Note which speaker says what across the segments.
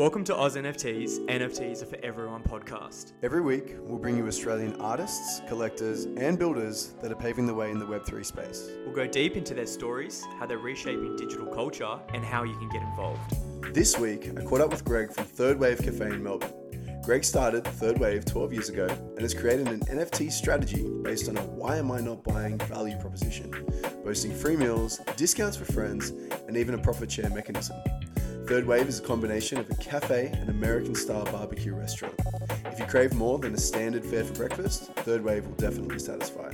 Speaker 1: Welcome to Oz NFTs, NFTs are for everyone podcast.
Speaker 2: Every week, we'll bring you Australian artists, collectors, and builders that are paving the way in the Web3 space.
Speaker 1: We'll go deep into their stories, how they're reshaping digital culture, and how you can get involved.
Speaker 2: This week, I caught up with Greg from Third Wave Cafe in Melbourne. Greg started Third Wave 12 years ago and has created an NFT strategy based on a why am I not buying value proposition, boasting free meals, discounts for friends, and even a profit share mechanism. Third Wave is a combination of a cafe and American style barbecue restaurant. If you crave more than a standard fare for breakfast, Third Wave will definitely satisfy.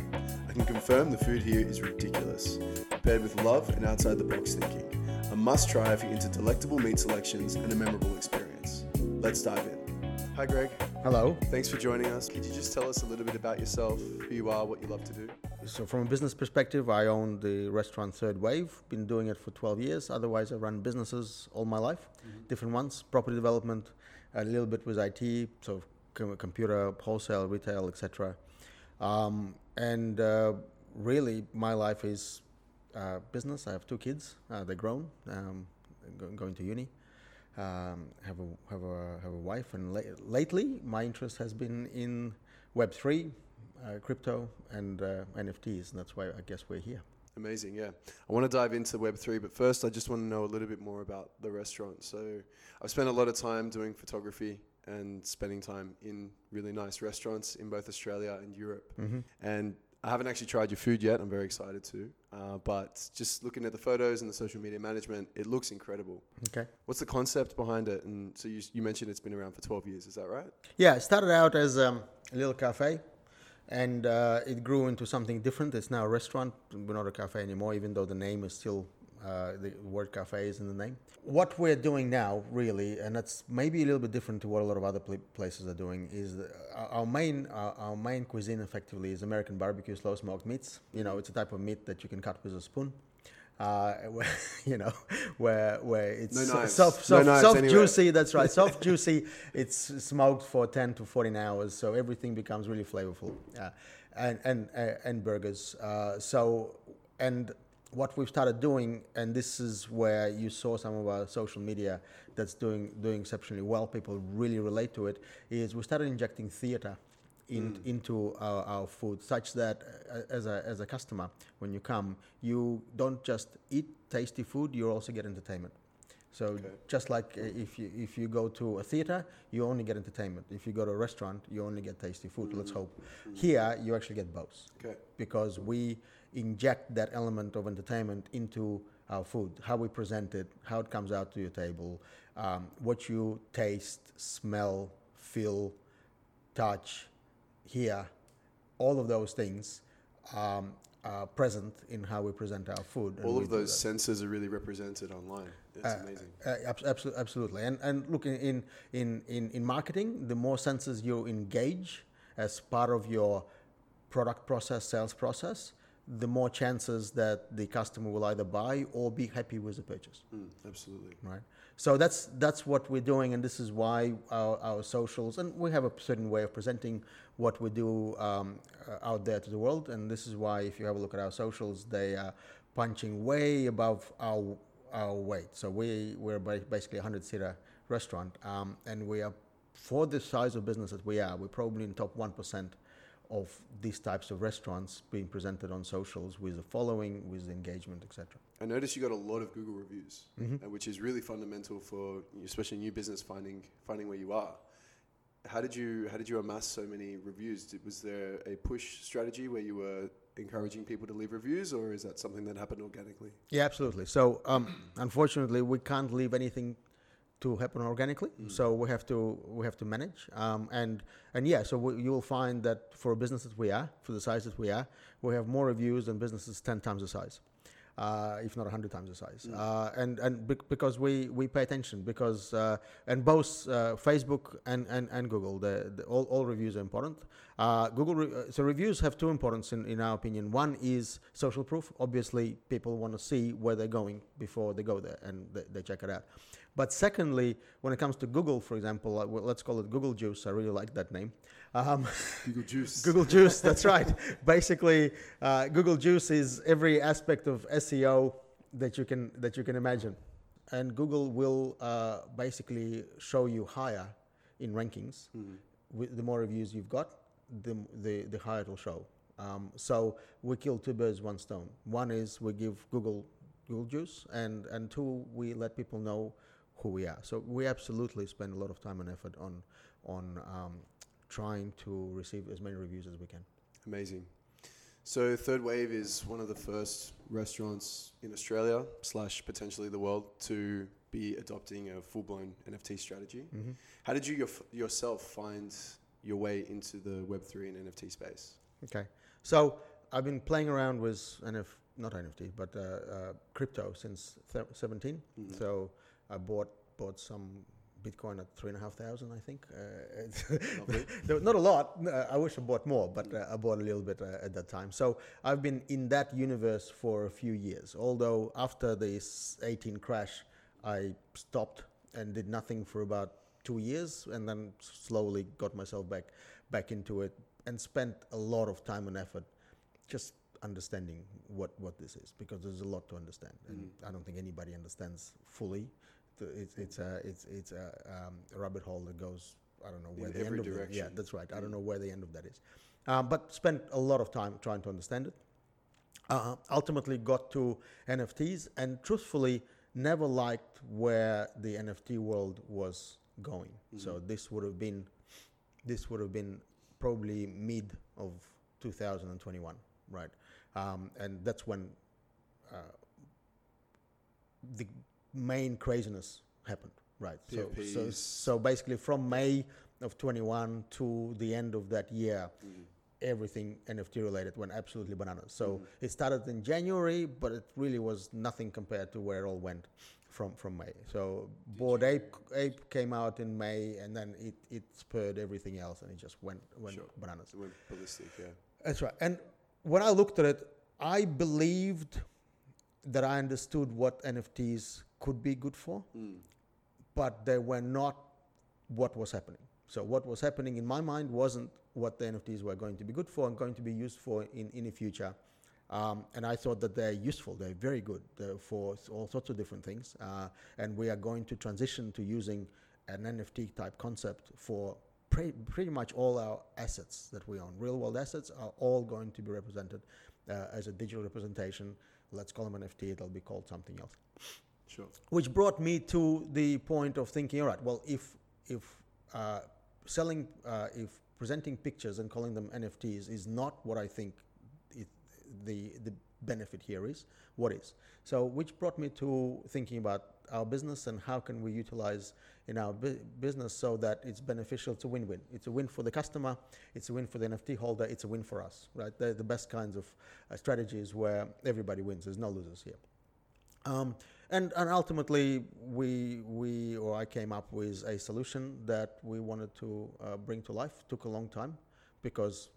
Speaker 2: I can confirm the food here is ridiculous, prepared with love and outside the box thinking. A must try if you're into delectable meat selections and a memorable experience. Let's dive in. Hi, Greg.
Speaker 3: Hello.
Speaker 2: Thanks for joining us. Could you just tell us a little bit about yourself, who you are, what you love to do?
Speaker 3: So, from a business perspective, I own the restaurant Third Wave. Been doing it for 12 years. Otherwise, I run businesses all my life, mm-hmm. different ones, property development, a little bit with IT, so com- computer, wholesale, retail, etc. Um, and uh, really, my life is uh, business. I have two kids. Uh, they're grown, um, going to uni. Um, have a have a have a wife, and la- lately my interest has been in Web three, crypto and uh, NFTs, and that's why I guess we're here.
Speaker 2: Amazing, yeah. I want to dive into Web3, but first I just want to know a little bit more about the restaurant. So I've spent a lot of time doing photography and spending time in really nice restaurants in both Australia and Europe. Mm-hmm. And I haven't actually tried your food yet. I'm very excited to. Uh, but just looking at the photos and the social media management, it looks incredible.
Speaker 3: Okay.
Speaker 2: What's the concept behind it? And so you, you mentioned it's been around for 12 years. Is that right?
Speaker 3: Yeah, it started out as um, a little cafe and uh, it grew into something different. It's now a restaurant. We're not a cafe anymore, even though the name is still uh, the word cafe is in the name. What we're doing now, really, and that's maybe a little bit different to what a lot of other pl- places are doing, is our main our, our, main cuisine effectively is American barbecue slow smoked meats. You know, it's a type of meat that you can cut with a spoon uh, where, you know, where where it's
Speaker 2: no
Speaker 3: soft, soft, no soft juicy. That's right, soft, juicy. It's smoked for ten to fourteen hours, so everything becomes really flavorful. Uh, and and uh, and burgers. Uh, so and what we've started doing, and this is where you saw some of our social media that's doing doing exceptionally well. People really relate to it. Is we started injecting theater in, mm. into our, our, food, such that uh, as, a, as a customer, when you come, you don't just eat tasty food, you also get entertainment. So okay. just like uh, if you if you go to a theater, you only get entertainment. If you go to a restaurant, you only get tasty food. Mm-hmm. Let's hope. Mm-hmm. Here, you actually get both.
Speaker 2: Okay.
Speaker 3: Because we inject that element of entertainment into our food, how we present it, how it comes out to your table, um, what you taste, smell, feel, touch, hear, all of those things um, are present in how we present our food.
Speaker 2: All of those senses are really represented online. It's uh, amazing. Uh,
Speaker 3: absolutely, absolutely. And and look in, in in in marketing, the more senses you engage as part of your product process, sales process, the more chances that the customer will either buy or be happy with the purchase.
Speaker 2: Mm, absolutely.
Speaker 3: Right. So that's that's what we're doing, and this is why our, our socials and we have a certain way of presenting what we do um, uh, out there to the world, and this is why if you have a look at our socials, they are punching way above our our weight. So we we're basically a hundred seater restaurant, um, and we are for the size of business that we are, we're probably in the top one percent of these types of restaurants being presented on socials with the following, with the engagement, etc.
Speaker 2: I noticed you got a lot of Google reviews, mm-hmm. Uh, which is really fundamental for especially new business finding finding where you are. How did you how did you amass so many reviews? Did, was there a push strategy where you were encouraging people to leave reviews, or is that something that happened organically?
Speaker 3: Yeah, absolutely. So um, unfortunately, we can't leave anything to happen organically. Mm. So we have to we have to manage. Um, and and yeah, so we, you will find that for a business that we are, for the size that we are, we have more reviews than businesses ten times the size. Uh, if not 100 times the size. Mm. Uh, and and because we, we pay attention, because uh, and both uh, Facebook and, and, and Google, the, the, all, all reviews are important. Uh, Google re- uh, so reviews have two importance in, in our opinion. One is social proof. Obviously, people want to see where they're going before they go there and they, they check it out. But secondly, when it comes to Google, for example, uh, let's call it Google Juice. I really like that name.
Speaker 2: Um, Google Juice.
Speaker 3: Google Juice. That's right. Basically, uh, Google Juice is every aspect of SEO that you can that you can imagine. and Google will uh, basically show you higher in rankings. With the more reviews you've got, the the, the higher it'll show. Um, so we kill two birds one stone. One is we give Google Google juice, and and two we let people know who we are. So we absolutely spend a lot of time and effort on on um, trying to receive as many reviews as we can.
Speaker 2: Amazing. So Third Wave is one of the first restaurants in Australia slash potentially the world to be adopting a full-blown NFT strategy.
Speaker 3: Mm-hmm.
Speaker 2: How did you your, yourself find your way into the Web3 and NFT space?
Speaker 3: Okay, so I've been playing around with NF, not NFT, but uh, uh, crypto since th- 17.
Speaker 2: Mhm.
Speaker 3: So I bought bought some Bitcoin at three and a half thousand, I think. Uh, not a lot. I wish I bought more, but uh, I bought a little bit uh, at that time. So I've been in that universe for a few years. Although after this 18 crash, I stopped and did nothing for about two years, and then slowly got myself back back into it and spent a lot of time and effort just understanding what what this is because there's a lot to understand, and
Speaker 2: Mm.
Speaker 3: I don't think anybody understands fully. The- It's it's a it's it's a, um, a rabbit hole that goes I don't know
Speaker 2: In
Speaker 3: where the
Speaker 2: every
Speaker 3: end of the, yeah that's right I don't know where the end of that is, um, but spent a lot of time trying to understand it. Uh, ultimately got to NFTs and truthfully never liked where the NFT world was going. So
Speaker 2: Mhm.
Speaker 3: this would have been this would have been probably mid of 2021, right? Um, and that's when uh, the main craziness happened, right? So, so, so basically from May of 21 to the end of that year,
Speaker 2: Mhm.
Speaker 3: everything NFT related went absolutely bananas. So
Speaker 2: Mhm.
Speaker 3: it started in January, but it really was nothing compared to where it all went from, from May. So Bored
Speaker 2: you-
Speaker 3: Ape, Ape came out in May, and then it, it spurred everything else, and it just went went
Speaker 2: Sure.
Speaker 3: bananas.
Speaker 2: It went ballistic, yeah.
Speaker 3: That's right. And when I looked at it, I believed that I understood what NFTs could be good for,
Speaker 2: Mm.
Speaker 3: but they were not what was happening. So what was happening in my mind wasn't what the NFTs were going to be good for and going to be used for in, in the future. Um, and I thought that they're useful. They're very good they're for all sorts of different things. Uh, and we are going to transition to using an NFT type concept for pre- pretty much all our assets that we own. Real world assets are all going to be represented uh, as a digital representation. Let's call them NFT. It'll be called something else
Speaker 2: Sure.
Speaker 3: which brought me to the point of thinking all right well if if uh, selling uh, if presenting pictures and calling them nfts is not what i think it, the the benefit here is what is? So which brought me to thinking about our business and how can we utilize in our bu- business so that it's beneficial a win-win. It's a win for the customer it's a win for the nft holder it's a win for us right? They're the best kinds of uh, strategies where everybody wins. There's no losers here. Um, and, and ultimately, we, we or I came up with a solution that we wanted to uh, bring to life. Took a long time because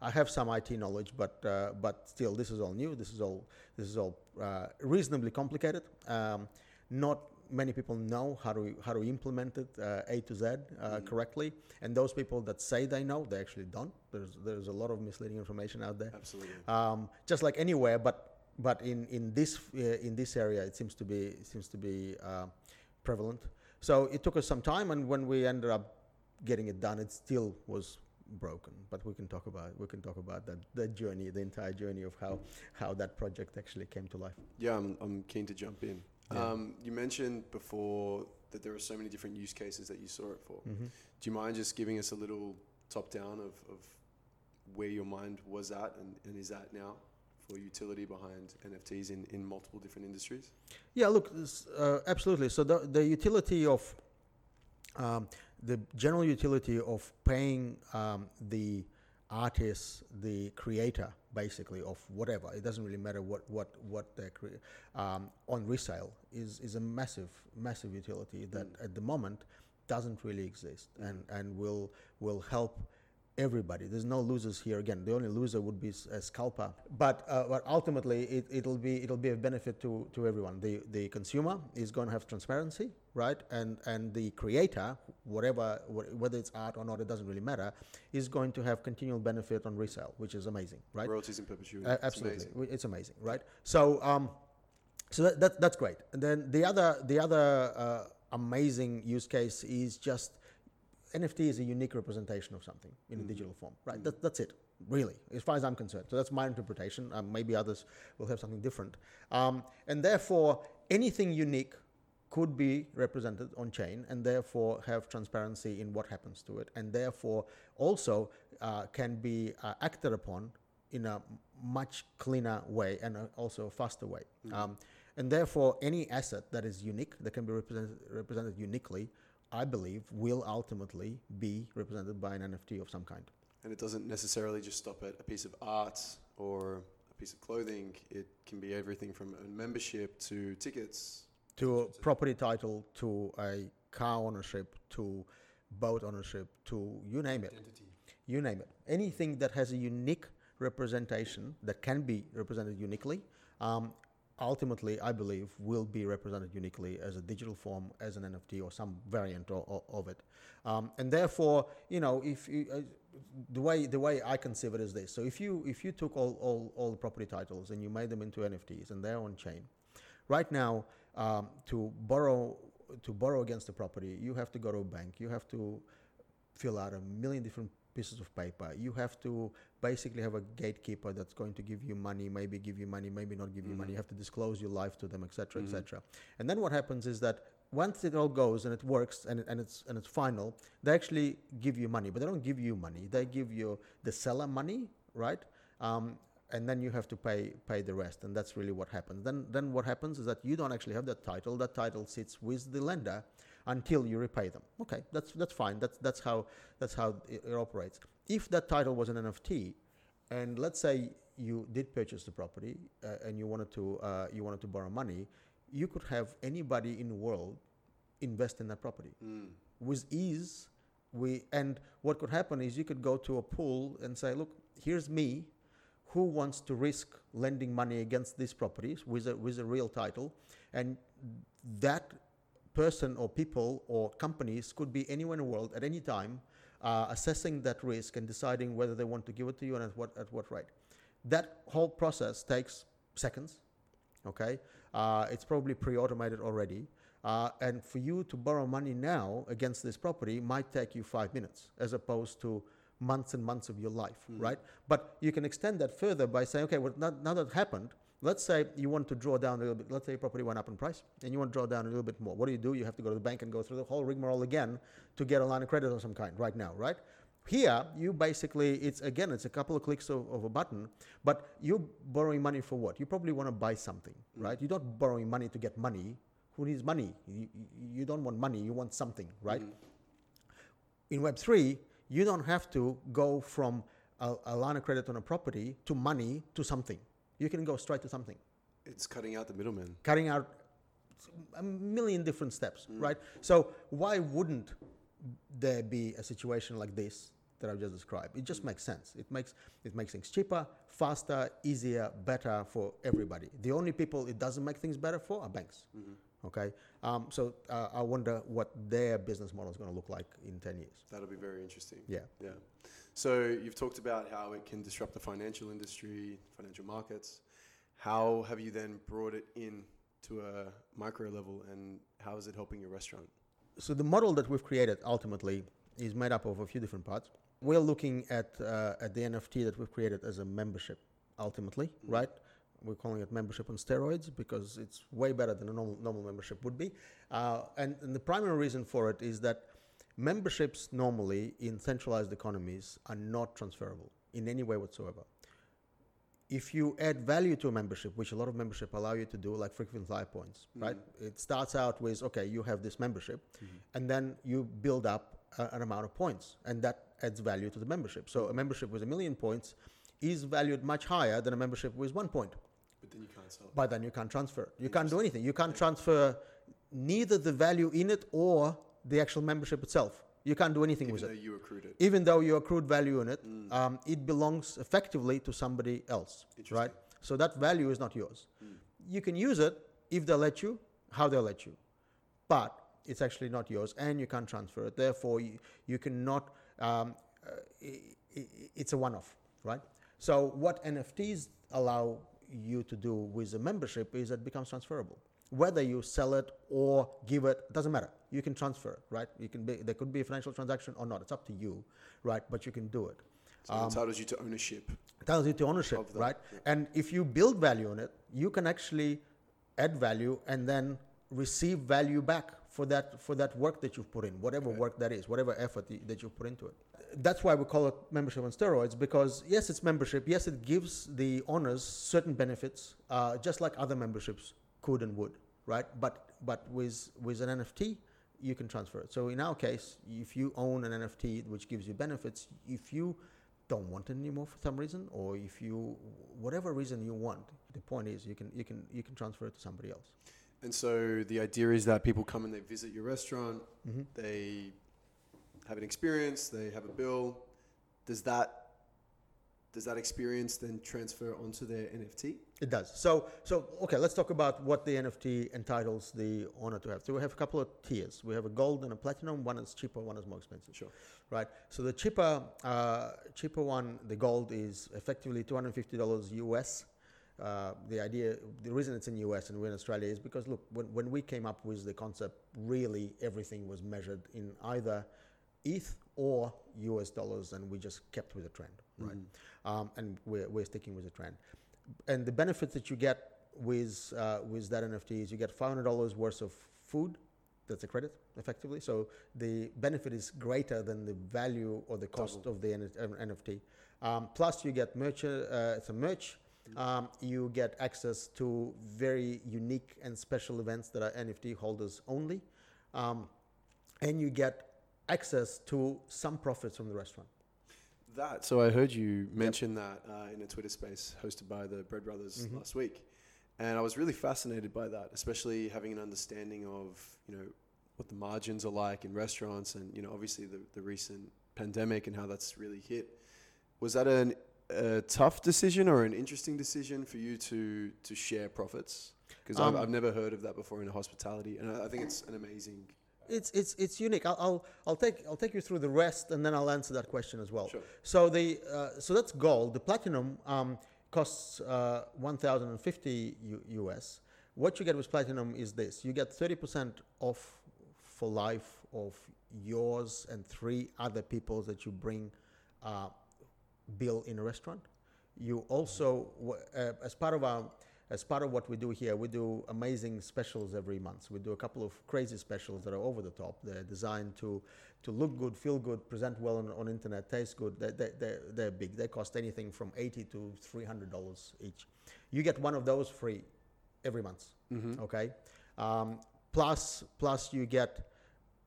Speaker 3: I have some IT knowledge, but uh, but still, this is all new. This is all this is all uh, reasonably complicated. Um, not many people know how to how to implement it uh, A to Z uh,
Speaker 2: Mhm.
Speaker 3: correctly, and those people that say they know, they actually don't. There's there's a lot of misleading information out there
Speaker 2: Absolutely.
Speaker 3: um, just like anywhere, but but in in this uh, in this area, it seems to be seems to be uh, prevalent. So it took us some time, and when we ended up getting it done, it still was broken. But we can talk about we can talk about that that journey, the entire journey of how how that project actually came to life.
Speaker 2: Yeah, I'm, I'm keen to jump in.
Speaker 3: Yeah.
Speaker 2: Um, you mentioned before that there are so many different use cases that you saw it for.
Speaker 3: Mm-hmm.
Speaker 2: Do you mind just giving us a little top down of, of where your mind was at and, and is at now for utility behind NFTs in, in multiple different industries?
Speaker 3: Yeah, look, this, uh, absolutely. So the the utility of um, the general utility of paying um, the artist, the creator, basically of whatever. It doesn't really matter what what what they create um, on resale is is a massive massive utility that
Speaker 2: Mm.
Speaker 3: at the moment doesn't really exist and and will will help everybody. There's no losers here. Again, the only loser would be s- a scalper. But uh, but ultimately, it, it'll be it'll be a benefit to, to everyone. The the consumer is going to have transparency, right? And and the creator, whatever whether it's art or not, it doesn't really matter, is going to have continual benefit on resale, which is amazing, right?
Speaker 2: Royalties in perpetuity.
Speaker 3: Uh,
Speaker 2: It's
Speaker 3: absolutely,
Speaker 2: amazing.
Speaker 3: It's amazing, right? So, um, so that, that, that's great. And then the other the other uh, amazing use case is just NFT is a unique representation of something in a digital form, right? That, that's it, really, as far as I'm concerned. So that's my interpretation. Um, maybe others will have something different. Um, and therefore, anything unique could be represented on chain and therefore have transparency in what happens to it, and therefore also uh, can be uh, acted upon in a much cleaner way and also a faster way. Um, and therefore, any asset that is unique, that can be represented, represented uniquely, I believe, will ultimately be represented by an NFT of some kind.
Speaker 2: And it doesn't necessarily just stop at a piece of art or a piece of clothing. It can be everything from a membership to tickets.
Speaker 3: To a property title, to a car ownership, to boat ownership, to you name it. You name it. Anything that has a unique representation that can be represented uniquely, um, ultimately, I believe, will be represented uniquely as a digital form, as an NFT, or some variant of, of it. Um, and therefore, you know, if you, uh, the way the way I conceive it is this: so if you if you took all, all all the property titles and you made them into NFTs and they're on chain, right now um, to borrow to borrow against the property, you have to go to a bank. You have to fill out a million different pieces of paper. You have to basically have a gatekeeper that's going to give you money, maybe give you money, maybe not give you money. You have to disclose your life to them, etc., etc. And then what happens is that once it all goes and it works and, and it's and it's final, they actually give you money, but they don't give you money. They give you the seller money, right? Um, and then you have to pay pay the rest, and that's really what happens. Then then what happens is that you don't actually have that title. That title sits with the lender until you repay them. Okay, that's that's fine. That's that's how that's how it, it operates. If that title was an NFT, and let's say you did purchase the property uh, and you wanted to uh, you wanted to borrow money, you could have anybody in the world invest in that property with ease. We and what could happen is you could go to a pool and say, look, here's me, who wants to risk lending money against these properties with a with a real title, and that person or people or companies could be anywhere in the world at any time, uh, assessing that risk and deciding whether they want to give it to you and at what at what rate. That whole process takes seconds. Okay, uh, it's probably pre-automated already. Uh, and for you to borrow money now against this property might take you five minutes, as opposed to months and months of your life, right? But you can extend that further by saying, okay, well, now, now that happened, let's say you want to draw down a little bit. Let's say your property went up in price, and you want to draw down a little bit more. What do you do? You have to go to the bank and go through the whole rigmarole again to get a line of credit of some kind. Right now, right? Here, you basically, it's again, it's a couple of clicks of, of a button, but you're borrowing money for what? You probably want to buy something, mm. right? You're not borrowing money to get money. Who needs money? You, you- don't want money, you want something, right? Mm-hmm. In Web3, you don't have to go from a, a line of credit on a property to money to something. You can go straight to something,
Speaker 2: It's cutting out the middleman.
Speaker 3: cutting out a million different steps, right? So, why wouldn't there be a situation like this that I've just described? It just makes sense. It makes, it makes things cheaper, faster, easier, better for everybody. The only people it doesn't make things better for are banks. Okay, um, so uh, I wonder what their business model is going to look like in ten years.
Speaker 2: That'll be very interesting.
Speaker 3: Yeah.
Speaker 2: Yeah. So you've talked about how it can disrupt the financial industry, financial markets. How have you then brought it in to a micro level, and how is it helping your restaurant?
Speaker 3: so the model that we've created ultimately is made up of a few different parts. We're looking at uh, at the NFT that we've created as a membership, ultimately, right? We're calling it membership on steroids because it's way better than a normal, normal membership would be. Uh, and, and the primary reason for it is that memberships normally in centralized economies are not transferable in any way whatsoever if you add value to a membership, which a lot of membership allow you to do, like frequent flyer points, mm-hmm. right? It starts out with okay, you have this membership, mm-hmm. and then you build up a, an amount of points, and that adds value to the membership. So a membership with a million points is valued much higher than a membership with one point.
Speaker 2: But then you can't sell. it.
Speaker 3: But then you can't transfer. You can't do anything. You can't transfer neither the value in it or the actual membership itself. You can't do anything
Speaker 2: Even
Speaker 3: with it.
Speaker 2: you accrued it.
Speaker 3: Even though you accrued value in it, um, it belongs effectively to somebody else, right? So that value is not yours. You can use it if they let you, how they let you, but it's actually not yours, and you can't transfer it. Therefore, you, you cannot. Um, uh, i i it's a one-off, right? So what NFTs allow you to do with a membership is it becomes transferable. Whether you sell it or give it doesn't matter. You can transfer it, right? You can be there could be a financial transaction or not. It's up to you, right? But you can do it.
Speaker 2: So it entitles you to ownership.
Speaker 3: Tells you to ownership, right?
Speaker 2: yeah.
Speaker 3: And if you build value on it, you can actually add value and then receive value back for that for that work that you've put in, whatever work that is, whatever effort that you've put into it. That's why we call it membership on steroids because yes, it's membership. Yes, it gives the owners certain benefits, uh, just like other memberships could and would, right? But but with with an NFT, you can transfer it. So in our case, if you own an NFT which gives you benefits, if you don't want it anymore for some reason, or if you whatever reason you want, the point is you can you can you can transfer it to somebody else.
Speaker 2: And so the idea is that people come and they visit your restaurant,
Speaker 3: Mm-hmm.
Speaker 2: they have an experience, they have a bill. Does that does that experience then transfer onto their NFT?
Speaker 3: It does. So, so okay, let's talk about what the NFT entitles the owner to have. So we have a couple of tiers. We have a gold and a platinum. One is cheaper, one is more expensive.
Speaker 2: Sure.
Speaker 3: Right. So the cheaper, uh, cheaper one, the gold is effectively two hundred fifty dollars US. Uh, the idea, the reason it's in US and we're in Australia is because look, when, when we came up with the concept, really everything was measured in either ETH or US dollars, and we just kept with the trend, right? Um, and we're, we're sticking with the trend. And the benefits that you get with uh, with that NFT is you get five hundred dollars worth of food. That's a credit, effectively. So the benefit is greater than the value or the cost of the uh, NFT. Um, plus, you get merch. Uh, some merch. Um, you get access to very unique and special events that are NFT holders only, um, and you get access to some profits from the restaurant.
Speaker 2: That. So I heard you mention that uh, in a Twitter space hosted by the Bread Brothers
Speaker 3: Mm-hmm.
Speaker 2: last week, and I was really fascinated by that, especially having an understanding of you know what the margins are like in restaurants, and you know obviously the, the recent pandemic and how that's really hit. Was that an, a tough decision or an interesting decision for you to to share profits? Because
Speaker 3: Um,
Speaker 2: I've, I've never heard of that before in hospitality, and I, I think it's an amazing.
Speaker 3: It's it's it's unique. I'll, I'll I'll take I'll take you through the rest, and then I'll answer that question as well.
Speaker 2: Sure.
Speaker 3: So the uh, so that's gold. The platinum um, costs uh, one thousand and fifty US. What you get with platinum is this: you get thirty percent off for life of yours and three other people that you bring uh, bill in a restaurant. You also, w- uh, as part of our, as part of what we do here, we do amazing specials every month. We do a couple of crazy specials that are over the top. They're designed to, to look good, feel good, present well on, on internet, taste good. They're, they're, they're, they're big. They cost anything from eighty to three hundred dollars each. You get one of those free every month. Okay, um, plus plus you get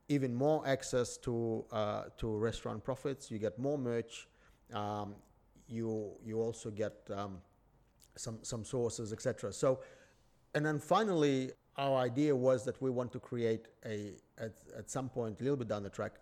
Speaker 3: even more access to uh, to restaurant profits. You get more merch. Um, you you also get um, some some sources, etc. So, and then finally, our idea was that we want to create a at, at some point a little bit down the track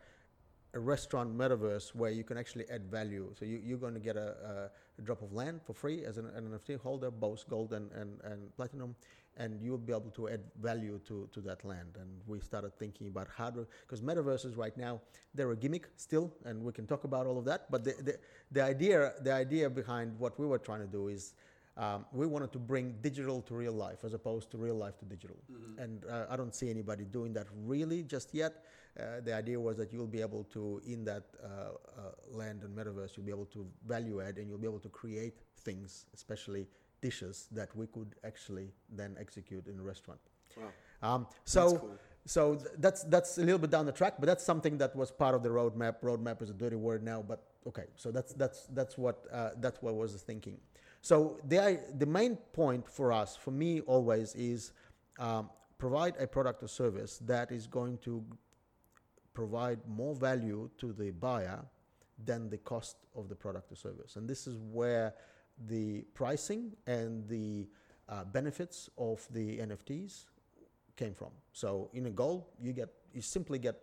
Speaker 3: a restaurant metaverse where you can actually add value. So you, you're going to get a, a, drop of land for free as an, an NFT holder, both gold and, and, and platinum, and you'll be able to add value to, to that land. And we started thinking about how to, because metaverses right now, they're a gimmick still, and we can talk about all of that. But the, the, the, idea, the idea behind what we were trying to do is um, we wanted to bring digital to real life as opposed to real life to digital. And uh, I don't see anybody doing that really just yet. Uh, the idea was that you'll be able to, in that uh, uh, land and metaverse, you'll be able to value add and you'll be able to create things, especially dishes that we could actually then execute in a restaurant.
Speaker 2: Wow.
Speaker 3: Um, so,
Speaker 2: That's cool.
Speaker 3: so th- that's that's a little bit down the track, but that's something that was part of the roadmap. Roadmap is a dirty word now, but okay. So that's that's that's what uh, that's what was the thinking. So the the main point for us, for me, always is um, provide a product or service that is going to provide more value to the buyer than the cost of the product or service. And this is where the pricing and the uh, benefits of the NFTs came from. So in a goal, you get you simply get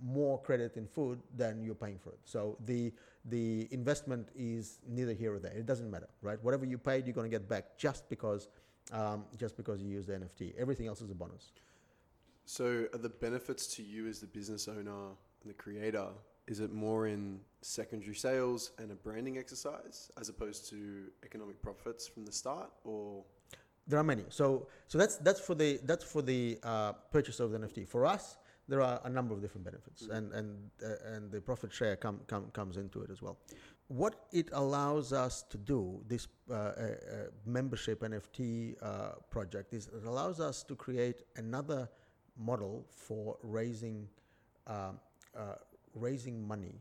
Speaker 3: more credit in food than you're paying for it. So the the investment is neither here or there. It doesn't matter, right? Whatever you paid, you're going to get back just because um, just because you use the NFT. Everything else is a bonus.
Speaker 2: So, are the benefits to you as the business owner and the creator is it more in secondary sales and a branding exercise as opposed to economic profits from the start, or
Speaker 3: there are many. So so that's that's for the that's for the uh, purchase of the NFT. For us, there are a number of different benefits, and and uh, and the profit share come, come comes into it as well. What it allows us to do, this uh, uh, uh membership NFT uh, project, is it allows us to create another model for raising um, raising money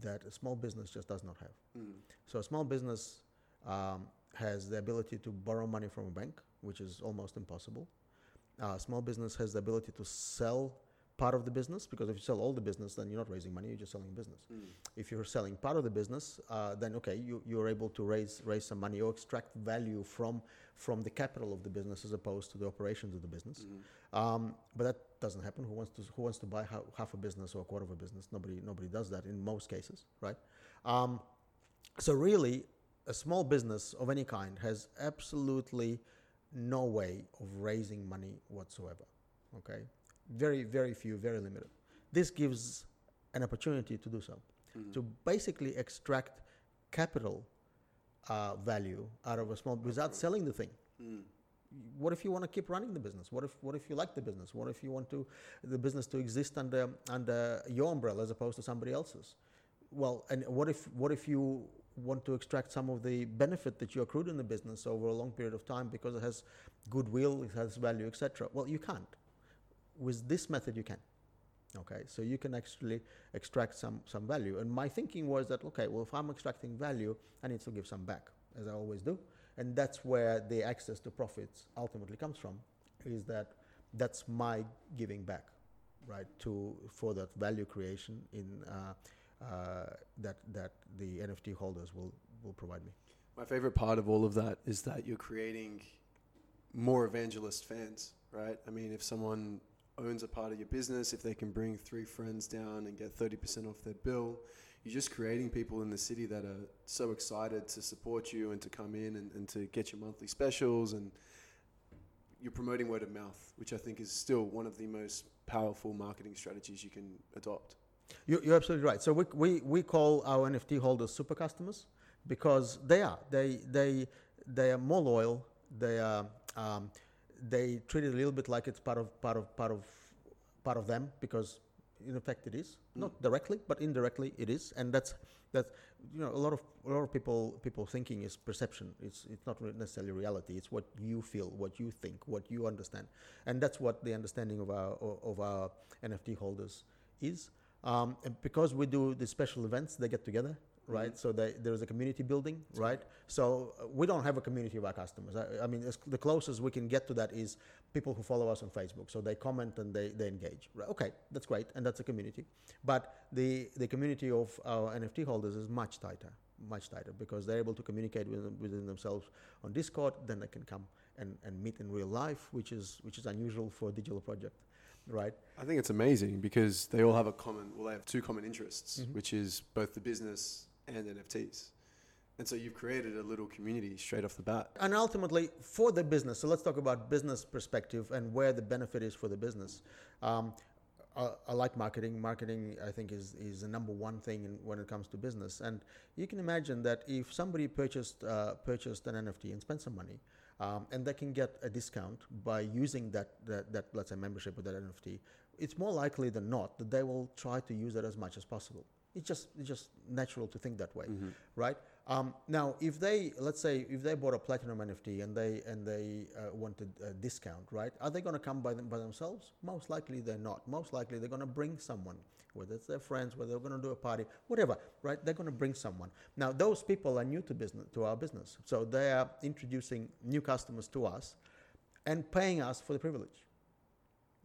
Speaker 3: that a small business just does not have. Mm. So a small business um, has the ability to borrow money from a bank, which is almost impossible. Uh, small business has the ability to sell part of the business because if you sell all the business, then you're not raising money; you're just selling business. Mm. If you're selling part of the business, uh, then okay, you, you're able to raise raise some money or extract value from from the capital of the business as opposed to the operations of the business. Mm. Um, but that doesn't happen. Who wants to who wants to buy half a business or a quarter of a business? Nobody nobody does that in most cases, right? Um, so really, a small business of any kind has absolutely no way of raising money whatsoever. Okay, very, very few, very limited. This gives an opportunity to do so, mm-hmm. to basically extract capital uh, value out of a small without selling the thing. Mm. What if you want to keep running the business? What if what if you like the business? What if you want to the business to exist under under your umbrella as opposed to somebody else's? Well, and what if what if you want to extract some of the benefit that you accrued in the business over a long period of time because it has goodwill, it has value, etc. Well, you can't. With this method, you can. Okay, so you can actually extract some some value. And my thinking was that okay, well, if I'm extracting value, I need to give some back, as I always do, and that's where the access to profits ultimately comes from. Is that that's my giving back, right? To for that value creation in. Uh, uh, that that the NFT holders will will provide me.
Speaker 2: My favorite part of all of that is that you're creating more evangelist fans, right? I mean, if someone owns a part of your business, if they can bring three friends down and get 30% off their bill, you're just creating people in the city that are so excited to support you and to come in and, and to get your monthly specials. And you're promoting word of mouth, which I think is still one of the most powerful marketing strategies you can adopt.
Speaker 3: You're, absolutely right. So we, we, we call our NFT holders super customers because they are. They, they, they are more loyal. They are. Um, they treat it a little bit like it's part of part of part of part of them because in effect it is. Not directly but indirectly it is. And that's that's you know a lot of a lot of people people thinking is perception. It's it's not necessarily reality. It's what you feel what you think what you understand. And that's what the understanding of our of our nft holders is. Um, and because we do the special events, they get together, right? Mm-hmm. So they, there is a community building, right? So uh, we don't have a community of our customers. I, I mean, the closest we can get to that is people who follow us on Facebook. So they comment and they, they engage. Right? Okay, that's great, and that's a community. But the, the community of our NFT holders is much tighter, much tighter, because they're able to communicate within, within themselves on Discord. Then they can come and, and meet in real life, which is which is unusual for a digital project right?
Speaker 2: I think it's amazing because they all have a common, well, they have two common interests, mm-hmm. which is both the business and NFTs. And so you've created a little community straight off the bat.
Speaker 3: And ultimately, for the business, so let's talk about business perspective and where the benefit is for the business. Um, I, I, like marketing. Marketing, I think, is, is the number one thing in, when it comes to business. And you can imagine that if somebody purchased uh, purchased an NFT and spent some money, um, and they can get a discount by using that, that, that, let's say, membership with that NFT, it's more likely than not that they will try to use it as much as possible. It's just, it's just natural to think that way, mm-hmm. right? Um, now, if they, let's say, if they bought a platinum NFT and they and they uh, wanted a discount, right? Are they going to come by them by themselves? Most likely they're not. Most likely they're going to bring someone, whether it's their friends, whether they're going to do a party, whatever, right? They're going to bring someone. Now, those people are new to business, to our business, so they are introducing new customers to us, and paying us for the privilege.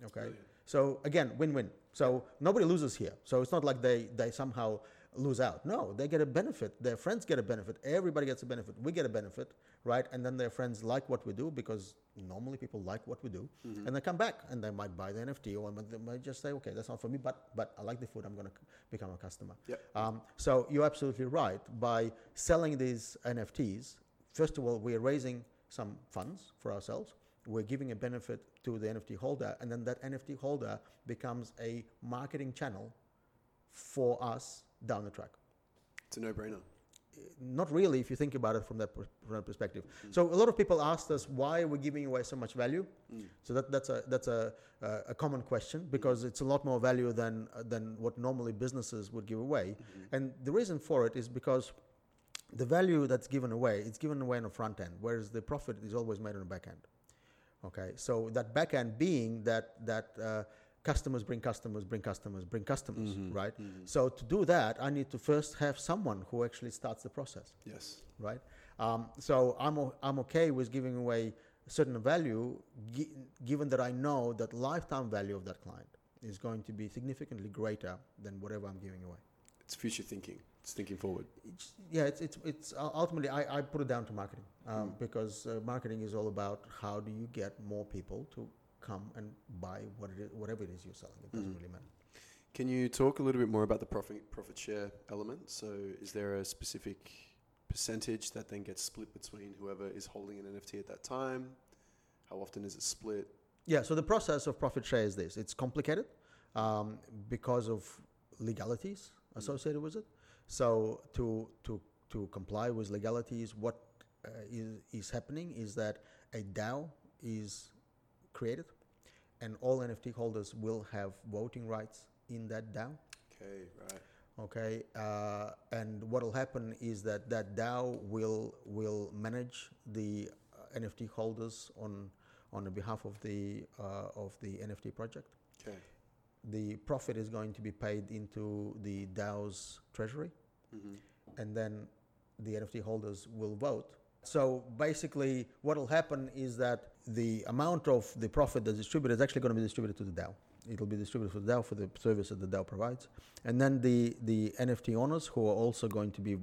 Speaker 3: Okay. Brilliant. So again, win-win. So nobody loses here. So it's not like they they somehow lose out. No, they get a benefit. Their friends get a benefit. Everybody gets a benefit. We get a benefit, right? And then their friends like what we do because normally people like what we do, mm-hmm. and they come back and they might buy the NFT or they might just say, okay, that's not for me, but but I like the food. I'm going to become a customer.
Speaker 2: Yep.
Speaker 3: Um, so you're absolutely right. By selling these NFTs, first of all, we're raising some funds for ourselves. We're giving a benefit to the NFT holder, and then that NFT holder becomes a marketing channel for us down the track.
Speaker 2: It's a no-brainer.
Speaker 3: Not really, if you think about it from that, from that perspective. So a lot of people asked us why are we giving away so much value. So that, that's a that's a, uh, a common question because it's a lot more value than uh, than what normally businesses would give away. And the reason for it is because the value that's given away it's given away on the front end, whereas the profit is always made on the back end. Okay, so that back end being that that uh, customers bring customers, bring customers, bring customers, right? So to do that, I need to first have someone who actually starts the process,
Speaker 2: Yes.
Speaker 3: right? Um, so I'm o- I'm okay with giving away certain value, gi- given that I know that lifetime value of that client is going to be significantly greater than whatever I'm giving away.
Speaker 2: It's future thinking. It's thinking forward.
Speaker 3: It's, yeah, it's, it's, it's uh, ultimately, I, I put it down to marketing um, because uh, marketing is all about how do you get more people to come and buy what it is, whatever it is you're selling. It doesn't really matter.
Speaker 2: Can you talk a little bit more about the profit profit share element? So, is there a specific percentage that then gets split between whoever is holding an NFT at that time? How often is it split?
Speaker 3: Yeah, so the process of profit share is this it's complicated um, because of legalities associated with it. So, to, to, to comply with legalities, what uh, is, is happening is that a DAO is created, and all NFT holders will have voting rights in that DAO.
Speaker 2: Okay, right.
Speaker 3: Okay, uh, and what will happen is that that DAO will will manage the uh, NFT holders on on behalf of the uh, of the NFT project.
Speaker 2: Okay.
Speaker 3: The profit is going to be paid into the DAO's treasury,
Speaker 2: Mm-hmm.
Speaker 3: and then the NFT holders will vote. So basically, what will happen is that the amount of the profit that's distributed is actually going to be distributed to the DAO. It'll be distributed to the DAO for the service that the DAO provides, and then the the NFT owners who are also going to be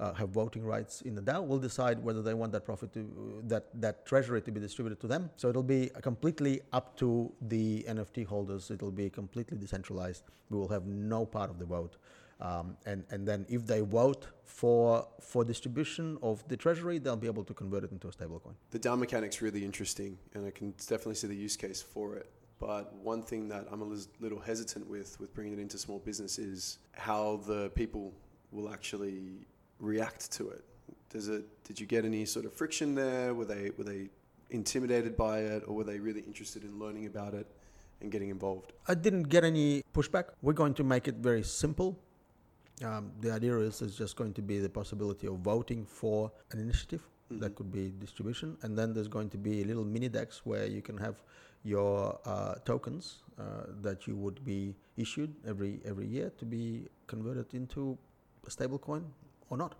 Speaker 3: uh, have voting rights in the DAO will decide whether they want that profit to that that treasury to be distributed to them. So it'll be completely up to the NFT holders. It'll be completely decentralized. We will have no part of the vote. Um, and, and then if they vote for for distribution of the treasury, they'll be able to convert it into a stablecoin.
Speaker 2: The DAO mechanic's really interesting, and I can definitely see the use case for it. But one thing that I'm a little hesitant with with bringing it into small business is how the people will actually react to it. Does it? Did you get any sort of friction there? Were they were they intimidated by it, or were they really interested in learning about it and getting involved?
Speaker 3: I didn't get any pushback. We're going to make it very simple. Um, the idea is it's just going to be the possibility of voting for an initiative. That could be distribution, and then there's going to be a little mini DEX where you can have your uh, tokens uh, that you would be issued every every year to be converted into a stable coin or not.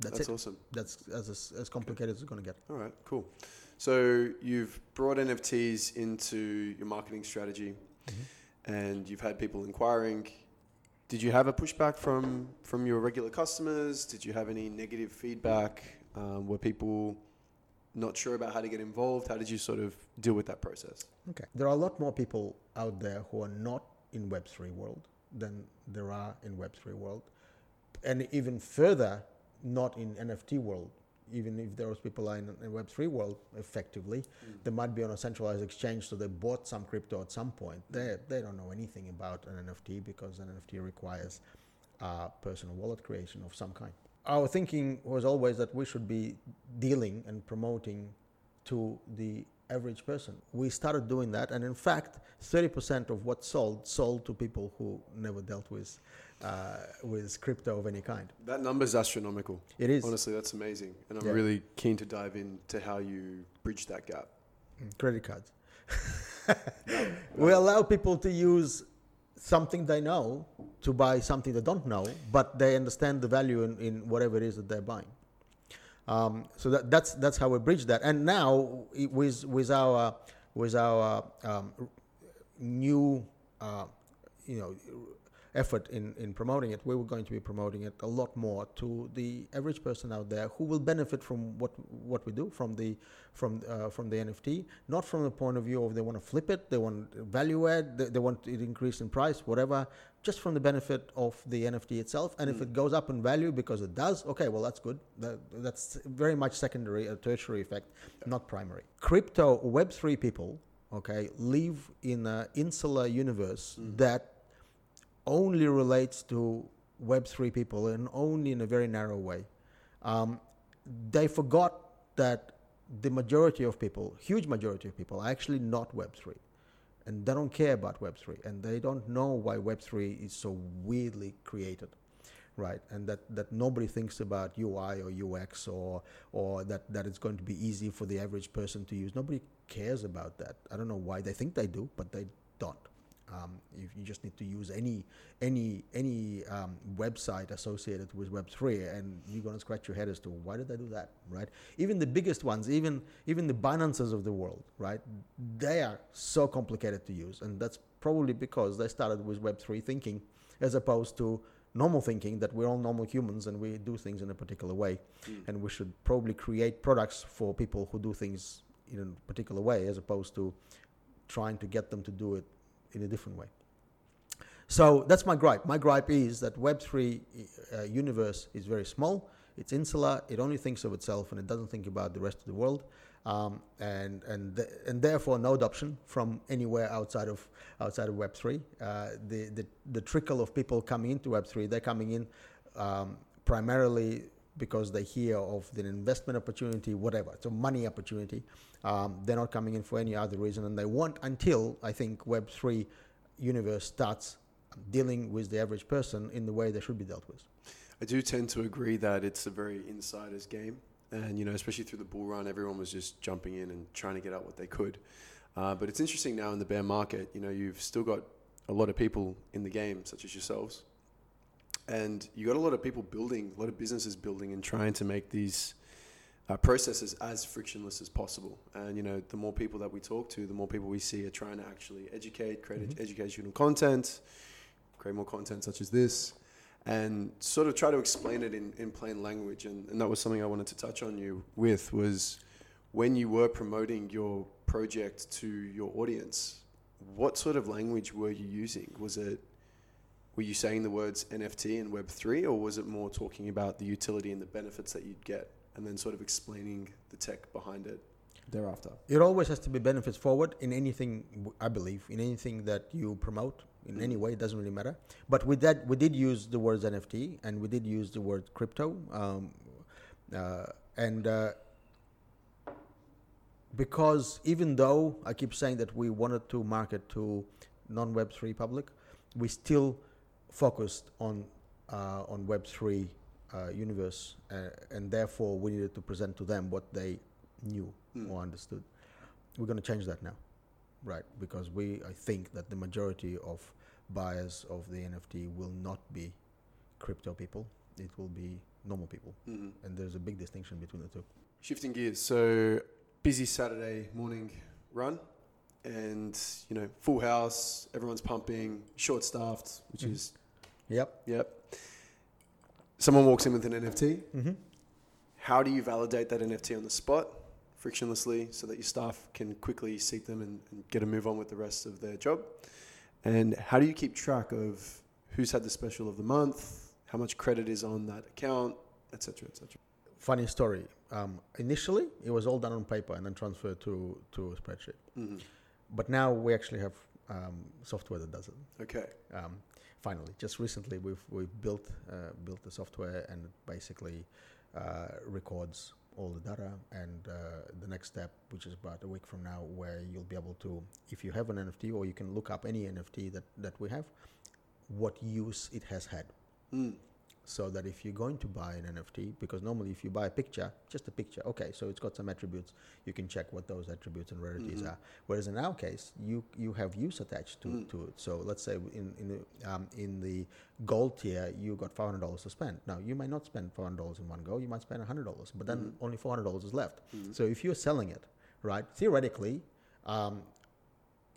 Speaker 3: That's,
Speaker 2: That's
Speaker 3: it.
Speaker 2: awesome.
Speaker 3: That's as as complicated as it's going to get.
Speaker 2: All right, cool. So you've brought NFTs into your marketing strategy, and you've had people inquiring. Did you have a pushback from from your regular customers? Did you have any negative feedback? Um, were people not sure about how to get involved? How did you sort of deal with that process?
Speaker 3: Okay. There are a lot more people out there who are not in Web3 world than there are in Web3 world. And even further, not in NFT world. Even if those people are in, in Web3 world, effectively, they might be on a centralized exchange, so they bought some crypto at some point. They, they don't know anything about an NFT because an NFT requires uh, personal wallet creation of some kind. Our thinking was always that we should be dealing and promoting to the average person. We started doing that, and in fact, 30% of what sold sold to people who never dealt with uh, with crypto of any kind.
Speaker 2: That number is astronomical.
Speaker 3: It is
Speaker 2: Honestly, that's amazing, and I'm
Speaker 3: Yeah.
Speaker 2: really keen to dive into how you bridge that gap.
Speaker 3: Mm, credit cards. we allow people to use something they know to buy something they don't know, but they understand the value in, in whatever it is that they're buying. Um, so that, that's that's how we bridge that. And now with with our with our um, new uh, you know effort in, in promoting it, we were going to be promoting it a lot more to the average person out there who will benefit from what what we do from the from uh, from the NFT, not from the point of view of they want to flip it, they want value add, they, they want it increase in price, whatever, just from the benefit of the NFT itself. And if mm. it goes up in value because it does, okay, well that's good. That, that's very much secondary, a tertiary effect, not primary. Crypto Web three people, okay, live in an insular universe mm. that only relates to Web3 people and only in a very narrow way. Um, they forgot that the majority of people, huge majority of people, are actually not Web3. And they don't care about Web3. And they don't know why Web3 is so weirdly created right? And that, that nobody thinks about UI or UX or or that, that it's going to be easy for the average person to use. Nobody cares about that. I don't know why they think they do, but they don't. Um, you, you, just need to use any any any um, website associated with Web3, and you're gonna scratch your head as to why did they do that, right? Even the biggest ones, even even the Binances of the world, right? They are so complicated to use, and that's probably because they started with Web3 thinking, as opposed to normal thinking that we're all normal humans and we do things in a particular way, mm. and we should probably create products for people who do things in a particular way, as opposed to trying to get them to do it in a different way. So that's my gripe. My gripe is that Web3 uh, universe is very small. It's insular. It only thinks of itself and it doesn't think about the rest of the world. Um, and and th- and therefore no adoption from anywhere outside of outside of Web three. Uh, the, the the trickle of people coming into Web three, they're coming in um, primarily because they hear of the investment opportunity, whatever, it's a money opportunity. Um, they're not coming in for any other reason, and they won't until I think Web three universe starts dealing with the average person in the way they should be dealt with.
Speaker 2: I do tend to agree that it's a very insider's game and you know, especially through the bull run, everyone was just jumping in and trying to get out what they could. Uh, but it's interesting now in the bear market. You know, you've still got a lot of people in the game, such as yourselves, and you got a lot of people building, a lot of businesses building, and trying to make these uh, processes as frictionless as possible. And you know, the more people that we talk to, the more people we see are trying to actually educate, create mm-hmm. educational content, create more content such as this and sort of try to explain it in, in plain language. And, and that was something I wanted to touch on you with was when you were promoting your project to your audience, what sort of language were you using? Was it were you saying the words NFT and Web3, or was it more talking about the utility and the benefits that you'd get, and then sort of explaining the tech behind it thereafter?
Speaker 3: It always has to be benefits forward in anything, I believe, in anything that you promote in mm. any way. It doesn't really matter. But with that, we did use the words NFT and we did use the word crypto. Um, uh, and uh, because even though I keep saying that we wanted to market to non Web3 public, we still focused on uh, on Web3 uh, universe, uh, and therefore we needed to present to them what they knew mm. or understood. We're going to change that now. Right, because we I think that the majority of buyers of the NFT will not be crypto people. It will be normal people, mm-hmm. and there's a big distinction between the two.
Speaker 2: Shifting gears, so busy Saturday morning run, and you know full house, everyone's pumping, short staffed, which mm-hmm. is
Speaker 3: yep,
Speaker 2: yep. Someone walks in with an NFT. Mm-hmm. How do you validate that NFT on the spot? frictionlessly so that your staff can quickly seek them and, and get a move on with the rest of their job? And how do you keep track of who's had the special of the month, how much credit is on that account, etc., etc.
Speaker 3: Funny story. Um, initially, it was all done on paper and then transferred to to a spreadsheet. Mm-hmm. But now we actually have um, software that does it.
Speaker 2: Okay.
Speaker 3: Um, finally, just recently, we've we've built uh, built the software and basically uh, records all the data and uh, the next step which is about a week from now where you'll be able to if you have an nft or you can look up any nft that, that we have what use it has had. Mm so that if you're going to buy an NFT, because normally if you buy a picture, just a picture, okay, so it's got some attributes, you can check what those attributes and rarities mm-hmm. are. Whereas in our case, you you have use attached to, mm. to it. So let's say in in the, um, in the gold tier, you got five hundred dollars to spend. Now you might not spend five hundred dollars in one go, you might spend hundred dollars, but then mm-hmm. only four hundred dollars is left. Mm-hmm. So if you're selling it, right, theoretically, um,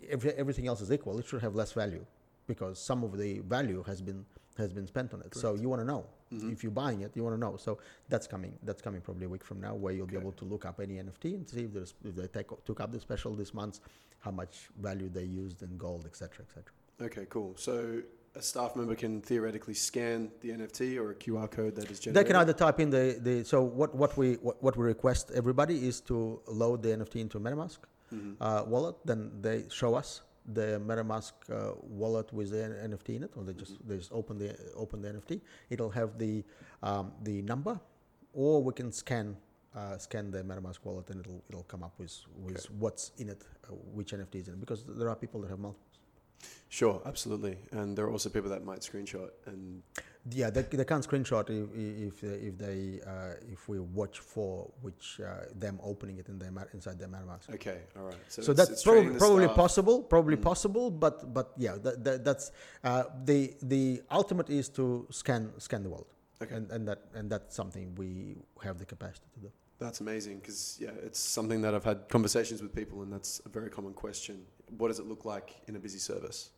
Speaker 3: if everything else is equal, it should have less value because some of the value has been has been spent on it. Correct. So you want to know mm-hmm. if you're buying it, you want to know. So that's coming. That's coming probably a week from now, where you'll okay. be able to look up any NFT and see if there's if they take, took up the special this month, how much value they used in gold, etc., etc.
Speaker 2: Okay, cool. So a staff member can theoretically scan the NFT or a QR code that is generated.
Speaker 3: They can either type in the, the so what, what we what, what we request everybody is to load the NFT into a MetaMask mm-hmm. uh, wallet. Then they show us the MetaMask uh, wallet with the NFT in it, or they just they just open the open the NFT. It'll have the um, the number, or we can scan uh, scan the MetaMask wallet and it'll it'll come up with with
Speaker 2: Okay.
Speaker 3: what's in it, uh, which NFT is in it, because there are people that have multiple.
Speaker 2: Sure, absolutely. And there are also people that might screenshot and
Speaker 3: Yeah, they, they can't screenshot if if they, if they uh, if we watch for which uh, them opening it in their ma- inside their MetaMask.
Speaker 2: okay, all right. So,
Speaker 3: So
Speaker 2: it's-
Speaker 3: that's
Speaker 2: it's
Speaker 3: probably probably possible, probably
Speaker 2: Mm.
Speaker 3: possible, but but yeah, that, that, that's uh, the the ultimate is to scan scan the world,
Speaker 2: Okay.
Speaker 3: and and that and that's something we have the capacity to do.
Speaker 2: That's amazing because yeah, it's something that I've had conversations with people, and that's a very common question. What does it look like in a busy service?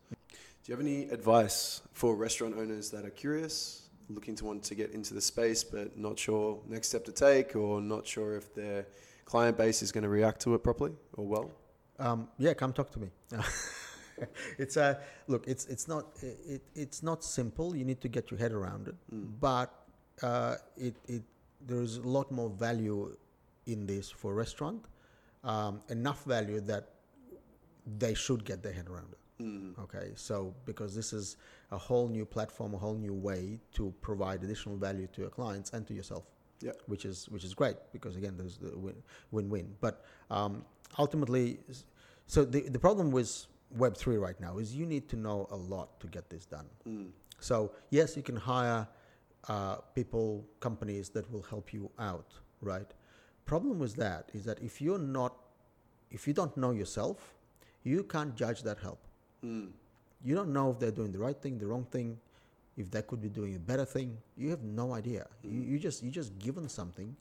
Speaker 2: Do you have any advice for restaurant owners that are curious, looking to want to get into the space, but not sure next step to take, or not sure if their client base is going to react to it properly or well?
Speaker 3: Um, yeah, come talk to me. it's a look. It's it's not it, it's not simple. You need to get your head around it,
Speaker 2: Mm.
Speaker 3: but uh, it it there is a lot more value in this for restaurant. Um, enough value that they should get their head around it.
Speaker 2: Mm.
Speaker 3: Okay, so because this is a whole new platform, a whole new way to provide additional value to your clients and to yourself.
Speaker 2: Yeah.
Speaker 3: Which is which is great because again, there's the win, win-win. But um, ultimately, so the the problem with Web three right now is you need to know a lot to get this done.
Speaker 2: Mm.
Speaker 3: So yes, you can hire uh, people, companies that will help you out, right? Problem with that is that if you're not, if you don't know yourself, you can't judge that help.
Speaker 2: Mm.
Speaker 3: You don't know if they're doing the right thing, the wrong thing, if they could be doing a better thing. You have no idea. You, you just you just given something,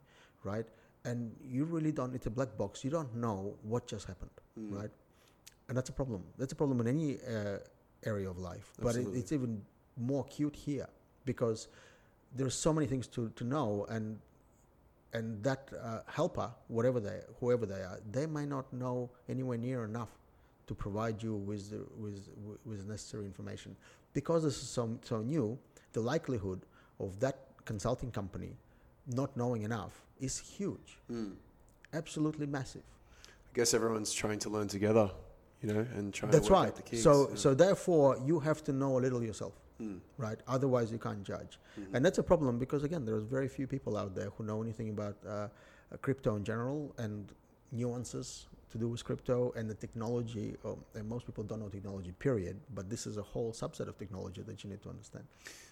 Speaker 3: right? And you really don't. It's a black box. You don't know what just happened,
Speaker 2: Mm.
Speaker 3: right? And that's a problem. That's a problem in any uh, area of life, but it, it's even more acute here because there's so many things to, to know and and that uh, helper whatever they whoever they are they may not know anywhere near enough to provide you with the, with with necessary information because this is so so new the likelihood of that consulting company not knowing enough is huge
Speaker 2: Mm.
Speaker 3: absolutely massive
Speaker 2: I guess everyone's trying to learn together, you know, and trying
Speaker 3: that's right
Speaker 2: out the kinks.
Speaker 3: so
Speaker 2: yeah.
Speaker 3: so therefore you have to know a little yourself
Speaker 2: Mm.
Speaker 3: right otherwise you can't judge
Speaker 2: Mhm.
Speaker 3: and that's a problem because again there's very few people out there who know anything about uh, crypto in general and nuances to do with crypto and the technology um, and most people don't know technology period but this is a whole subset of technology that you need to understand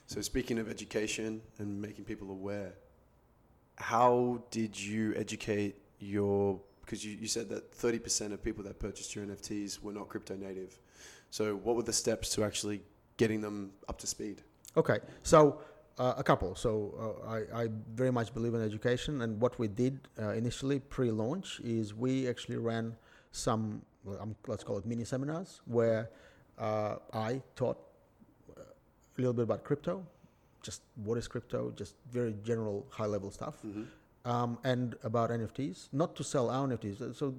Speaker 2: So speaking of education and making people aware, how did you educate your? Because you, you said that thirty percent of people that purchased your NFTs were not crypto native. So what were the steps to actually getting them up to speed?
Speaker 3: Okay, so uh, a couple. So uh, I, I very much believe in education, and what we did uh, initially pre-launch is we actually ran some, um, let's call it mini seminars, where uh, I taught uh, a little bit about crypto, just what is crypto, just very general, high-level stuff,
Speaker 2: Mm-hmm.
Speaker 3: um, and about NFTs. Not to sell our NFTs. So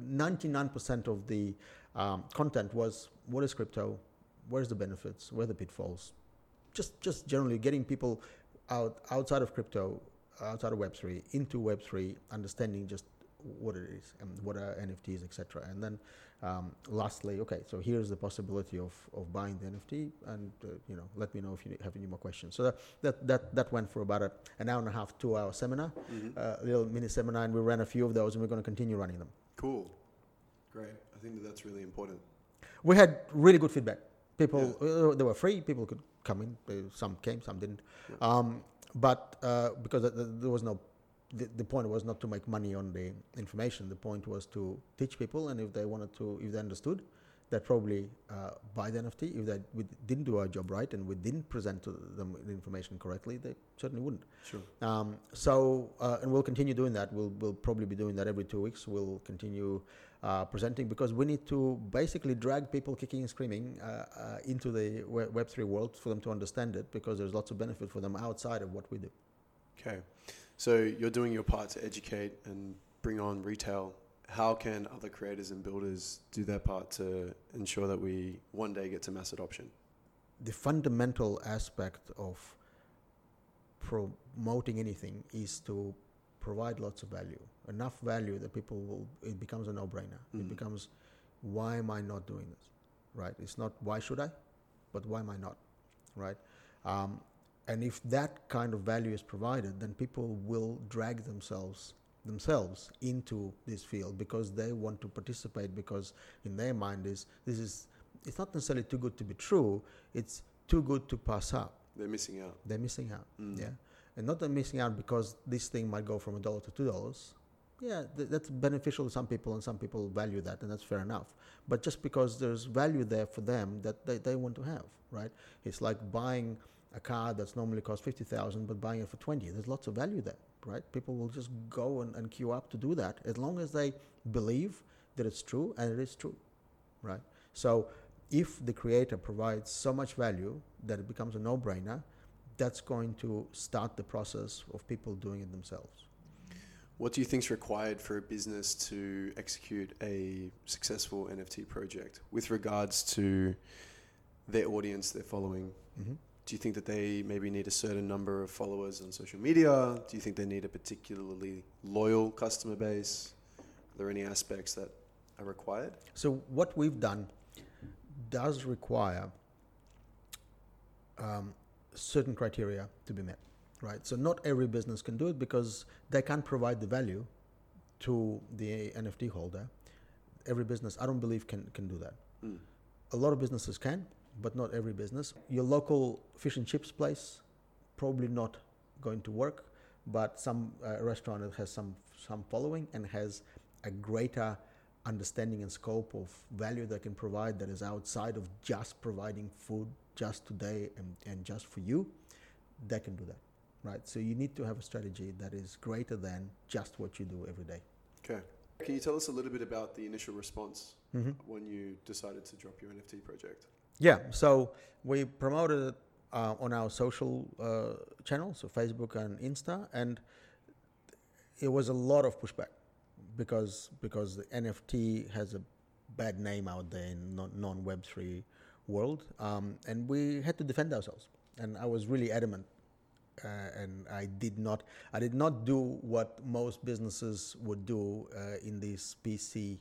Speaker 3: ninety-nine percent of the um, content was what is crypto, where's the benefits, where are the pitfalls, just just generally getting people out outside of crypto, outside of Web three, into Web three, understanding just what it is and what are NFTs, etc. And then um, lastly, okay, so here's the possibility of, of buying the NFT, and uh, you know, let me know if you have any more questions. So that that that, that went for about a, an hour and a half, two hour seminar,
Speaker 2: Mm-hmm.
Speaker 3: uh, little mini seminar, and we ran a few of those, and we're going to continue running them.
Speaker 2: Cool, great. I think that that's really important.
Speaker 3: We had really good feedback. People, uh, they were free. People could come in. Uh, some came, some didn't. Um, but uh, because th- th- there was no, the, the point was not to make money on the information. The point was to teach people, and if they wanted to, if they understood, they'd probably uh, buy the NFT. If they we didn't do our job right and we didn't present to them the information correctly, they certainly wouldn't.
Speaker 2: Sure.
Speaker 3: Um, so, uh, and we'll continue doing that. We'll, we'll probably be doing that every two weeks. We'll continue uh, presenting because we need to basically drag people kicking and screaming uh, uh, into the Web3 world for them to understand it because there's lots of benefit for them outside of what we do.
Speaker 2: Okay, so you're doing your part to educate and bring on retail. How can other creators and builders do their part to ensure that we one day get to mass adoption?
Speaker 3: The fundamental aspect of promoting anything is to provide lots of value, enough value that people will, it becomes a no brainer. It becomes, why am I not doing this? right? It's not why should I, but why am I not, right? Um, and if that kind of value is provided, then people will drag themselves themselves into this field because they want to participate because in their mind is this is it's not necessarily too good to be true it's too good to pass up
Speaker 2: They're missing out.
Speaker 3: they're missing out
Speaker 2: Mm.
Speaker 3: yeah and not they're missing out because this thing might go from a dollar to two dollars yeah th- that's beneficial to some people and some people value that and that's fair enough. But just because there's value there for them that they, they want to have right? It's like buying a car that's normally cost 50000 but buying it for 20 there's lots of value there right? People will just go and, and queue up to do that as long as they believe that it's true and it is true right? So if the creator provides so much value that it becomes a no-brainer that's going to start the process of people doing it themselves
Speaker 2: What do you think is required for a business to execute a successful NFT project with regards to their audience they're following?
Speaker 3: mm-hmm.
Speaker 2: Do you think that they maybe need a certain number of followers on social media? Do you think they need a particularly loyal customer base? Are there any aspects that are required?
Speaker 3: So what we've done does require um, certain criteria to be met, right? So not every business can do it because they can't provide the value to the NFT holder. Every business, I don't believe, can can do that.
Speaker 2: Mm.
Speaker 3: A lot of businesses can, but not every business. Your local fish and chips place probably not going to work, but some uh, restaurant that has some some following and has a greater understanding and scope of value they can provide that is outside of just providing food just today and, and just for you, they can do that, right? So you need to have a strategy that is greater than just what you do every day.
Speaker 2: Okay. Can you tell us a little bit about the initial response
Speaker 3: Mm-hmm.
Speaker 2: when you decided to drop your NFT project?
Speaker 3: Yeah, so we promoted it uh, on our social uh, channels, so Facebook and Insta, and it was a lot of pushback because because the NFT has a bad name out there in non, non Web three world, um, and we had to defend ourselves. And I was really adamant, uh, and I did not I did not do what most businesses would do uh, in this PC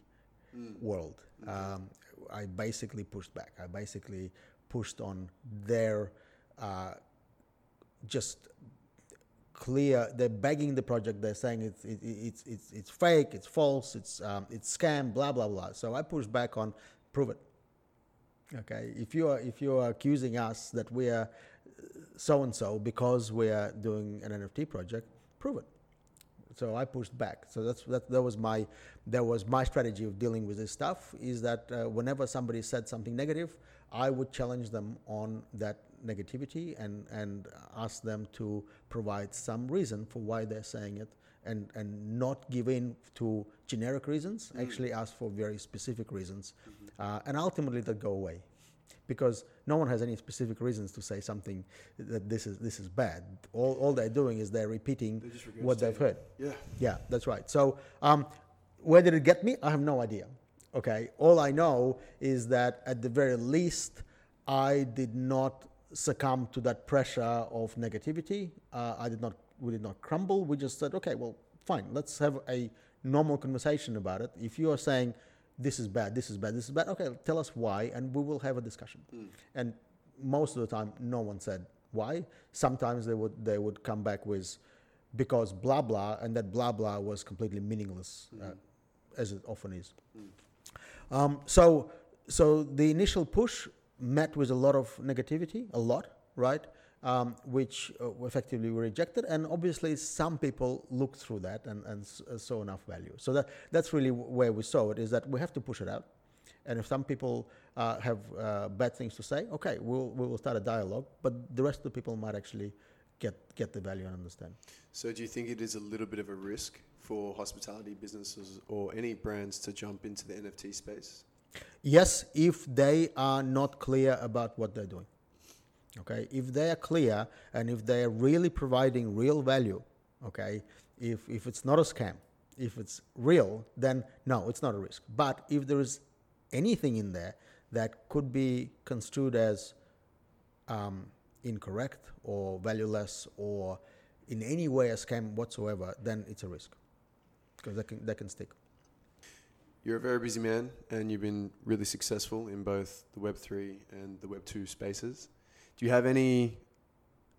Speaker 3: world. Um, I basically pushed back. I basically pushed on their uh, just clear. They're begging the project. They're saying it's it, it's it's it's fake. It's false. It's um, it's scam. Blah blah blah. So I pushed back on prove it. Okay, if you are if you are accusing us that we are so and so because we are doing an NFT project, prove it. So I pushed back. So that's that. That was my that was my strategy of dealing with this stuff. Is that uh, whenever somebody said something negative, I would challenge them on that negativity and and ask them to provide some reason for why they're saying it, and and not give in to generic reasons. Actually, ask for very specific reasons, uh, and ultimately that go away because no one has any specific reasons to say something that this is this is bad. All, all they're doing is they're repeating
Speaker 2: They're
Speaker 3: what they've heard.
Speaker 2: Yeah.
Speaker 3: Yeah, that's right. So um, where did it get me? I have no idea. Okay, all I know is that at the very least, I did not succumb to that pressure of negativity. Uh, I did not. We did not crumble. We just said, okay, well, fine. Let's have a normal conversation about it. If you are saying this is bad, this is bad, this is bad, okay, tell us why, and we will have a discussion. And most of the time, no one said why. Sometimes they would they would come back with because blah blah, and that blah blah was completely meaningless, uh, as it often is. Um, so, so the initial push met with a lot of negativity, a lot, right? Um, which uh, effectively were rejected, and obviously some people looked through that and, and s- uh, saw enough value. So that that's really where we saw it is that we have to push it out, and if some people uh, have uh, bad things to say, okay, we'll we will start a dialogue, but the rest of the people might actually get get the value and understand.
Speaker 2: So, do you think it is a little bit of a risk for hospitality businesses or any brands to jump into the NFT space?
Speaker 3: Yes, if they are not clear about what they're doing. Okay, if they are clear and if they are really providing real value, okay, if, if it's not a scam, if it's real, then no, it's not a risk. But if there is anything in there that could be construed as um, incorrect or valueless or in any way a scam whatsoever, then it's a risk because they can, they can stick.
Speaker 2: you're a very busy man and you've been really successful in both the Web3 and the Web2 spaces. Do you have any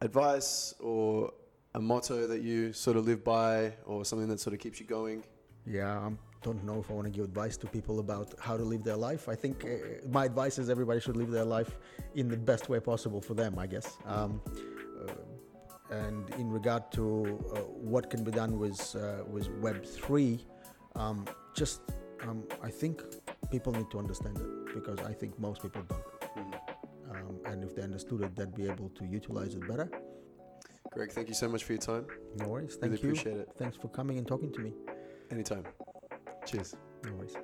Speaker 2: advice or a motto that you sort of live by or something that sort of keeps you going?
Speaker 3: Yeah, I don't know if I want to give advice to people about how to live their life. I think uh, my advice is everybody should live their life in the best way possible for them, I guess. Um, uh, and in regard to uh, what can be done with uh, with Web three, um, just um, I think people need to understand it because I think most people don't. Um, and if they understood it, they'd be able to utilize it better.
Speaker 2: Greg, thank you so much for your time.
Speaker 3: No worries. Thank
Speaker 2: Really
Speaker 3: you.
Speaker 2: appreciate it.
Speaker 3: Thanks for coming and talking to me.
Speaker 2: Anytime. Cheers.
Speaker 3: No worries.